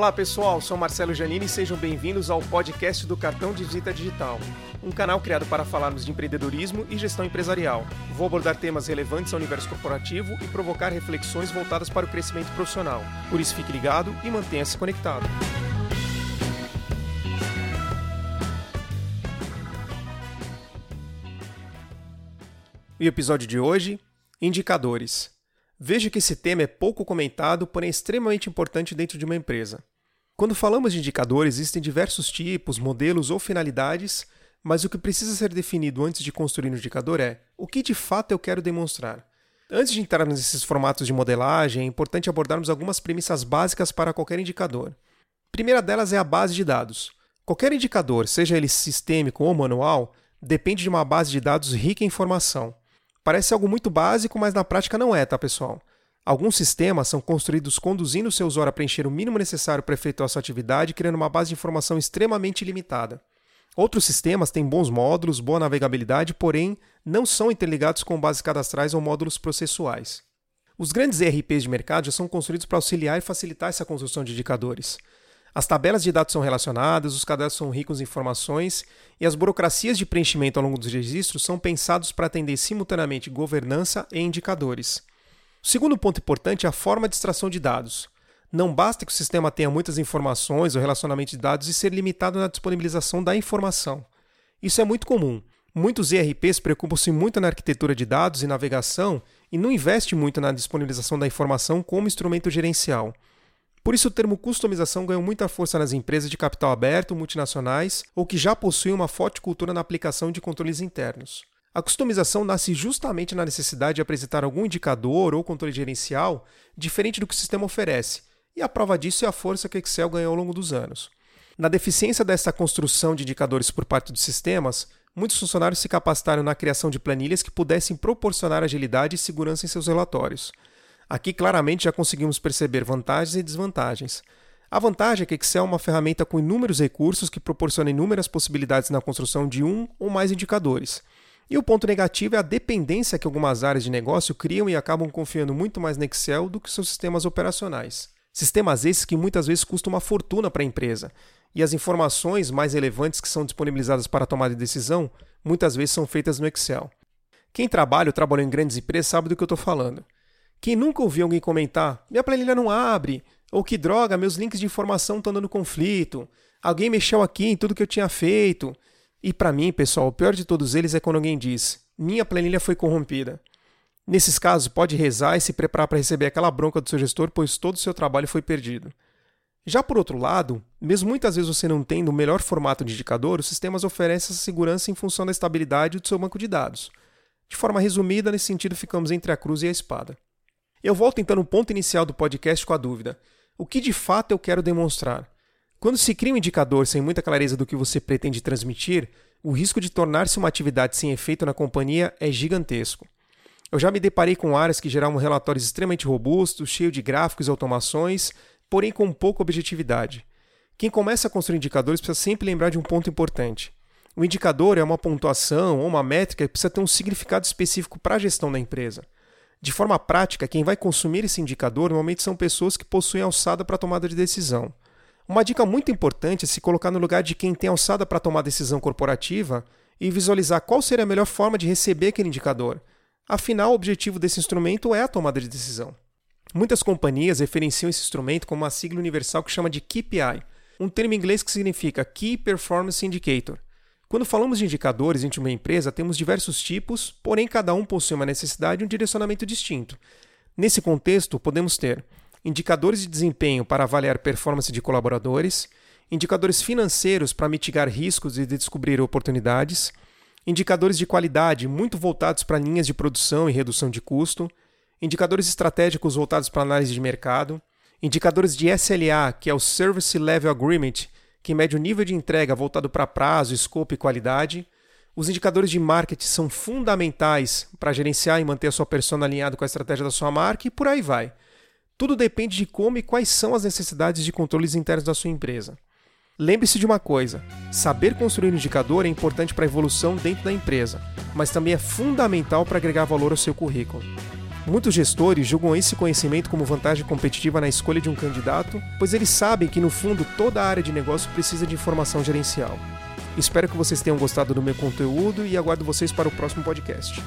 Olá pessoal, sou Marcelo Janini e sejam bem-vindos ao podcast do Cartão de Visita Digital, um canal criado para falarmos de empreendedorismo e gestão empresarial. Vou abordar temas relevantes ao universo corporativo e provocar reflexões voltadas para o crescimento profissional. Por isso fique ligado e mantenha-se conectado. E o episódio de hoje: Indicadores. Veja que esse tema é pouco comentado, porém extremamente importante dentro de uma empresa. Quando falamos de indicadores, existem diversos tipos, modelos ou finalidades, mas o que precisa ser definido antes de construir um indicador é o que de fato eu quero demonstrar. Antes de entrarmos nesses formatos de modelagem, é importante abordarmos algumas premissas básicas para qualquer indicador. A primeira delas é a base de dados. Qualquer indicador, seja ele sistêmico ou manual, depende de uma base de dados rica em informação. Parece algo muito básico, mas na prática não é, tá, pessoal? Alguns sistemas são construídos conduzindo seu usuário a preencher o mínimo necessário para efetuar sua atividade, criando uma base de informação extremamente limitada. Outros sistemas têm bons módulos, boa navegabilidade, porém não são interligados com bases cadastrais ou módulos processuais. Os grandes ERPs de mercado já são construídos para auxiliar e facilitar essa construção de indicadores. As tabelas de dados são relacionadas, os cadastros são ricos em informações e as burocracias de preenchimento ao longo dos registros são pensados para atender simultaneamente governança e indicadores. O segundo ponto importante é a forma de extração de dados. Não basta que o sistema tenha muitas informações ou relacionamento de dados e ser limitado na disponibilização da informação. Isso é muito comum. Muitos ERPs preocupam-se muito na arquitetura de dados e navegação e não investem muito na disponibilização da informação como instrumento gerencial. Por isso, o termo customização ganhou muita força nas empresas de capital aberto, multinacionais ou que já possuem uma forte cultura na aplicação de controles internos. A customização nasce justamente na necessidade de apresentar algum indicador ou controle gerencial diferente do que o sistema oferece, e a prova disso é a força que Excel ganhou ao longo dos anos. Na deficiência dessa construção de indicadores por parte dos sistemas, muitos funcionários se capacitaram na criação de planilhas que pudessem proporcionar agilidade e segurança em seus relatórios. Aqui claramente já conseguimos perceber vantagens e desvantagens. A vantagem é que Excel é uma ferramenta com inúmeros recursos que proporciona inúmeras possibilidades na construção de um ou mais indicadores. E o ponto negativo é a dependência que algumas áreas de negócio criam e acabam confiando muito mais no Excel do que seus sistemas operacionais. Sistemas esses que muitas vezes custam uma fortuna para a empresa. E as informações mais relevantes que são disponibilizadas para a tomada de decisão muitas vezes são feitas no Excel. Quem trabalha ou trabalhou em grandes empresas sabe do que eu estou falando. Quem nunca ouviu alguém comentar: minha planilha não abre, ou que droga, meus links de informação estão dando conflito, alguém mexeu aqui em tudo que eu tinha feito. E para mim, pessoal, o pior de todos eles é quando alguém diz: minha planilha foi corrompida. Nesses casos, pode rezar e se preparar para receber aquela bronca do seu gestor, pois todo o seu trabalho foi perdido. Já por outro lado, mesmo muitas vezes você não tendo o melhor formato de indicador, os sistemas oferecem essa segurança em função da estabilidade do seu banco de dados. De forma resumida, nesse sentido, ficamos entre a cruz e a espada. Eu volto então no ponto inicial do podcast com a dúvida: o que de fato eu quero demonstrar? Quando se cria um indicador sem muita clareza do que você pretende transmitir, o risco de tornar-se uma atividade sem efeito na companhia é gigantesco. Eu já me deparei com áreas que geravam relatórios extremamente robustos, cheios de gráficos e automações, porém com pouca objetividade. Quem começa a construir indicadores precisa sempre lembrar de um ponto importante. O indicador é uma pontuação ou uma métrica que precisa ter um significado específico para a gestão da empresa. De forma prática, quem vai consumir esse indicador normalmente são pessoas que possuem alçada para tomada de decisão. Uma dica muito importante é se colocar no lugar de quem tem alçada para tomar decisão corporativa e visualizar qual seria a melhor forma de receber aquele indicador. Afinal, o objetivo desse instrumento é a tomada de decisão. Muitas companhias referenciam esse instrumento como uma sigla universal que chama de KPI, um termo em inglês que significa Key Performance Indicator. Quando falamos de indicadores em uma empresa, temos diversos tipos, porém cada um possui uma necessidade e um direcionamento distinto. Nesse contexto, podemos ter indicadores de desempenho para avaliar performance de colaboradores, indicadores financeiros para mitigar riscos e descobrir oportunidades, indicadores de qualidade muito voltados para linhas de produção e redução de custo, indicadores estratégicos voltados para análise de mercado, indicadores de SLA, que é o Service Level Agreement, que mede o nível de entrega voltado para prazo, escopo e qualidade. Os indicadores de marketing são fundamentais para gerenciar e manter a sua persona alinhada com a estratégia da sua marca e por aí vai. Tudo depende de como e quais são as necessidades de controles internos da sua empresa. Lembre-se de uma coisa: saber construir um indicador é importante para a evolução dentro da empresa, mas também é fundamental para agregar valor ao seu currículo. Muitos gestores julgam esse conhecimento como vantagem competitiva na escolha de um candidato, pois eles sabem que no fundo toda a área de negócio precisa de informação gerencial. Espero que vocês tenham gostado do meu conteúdo e aguardo vocês para o próximo podcast.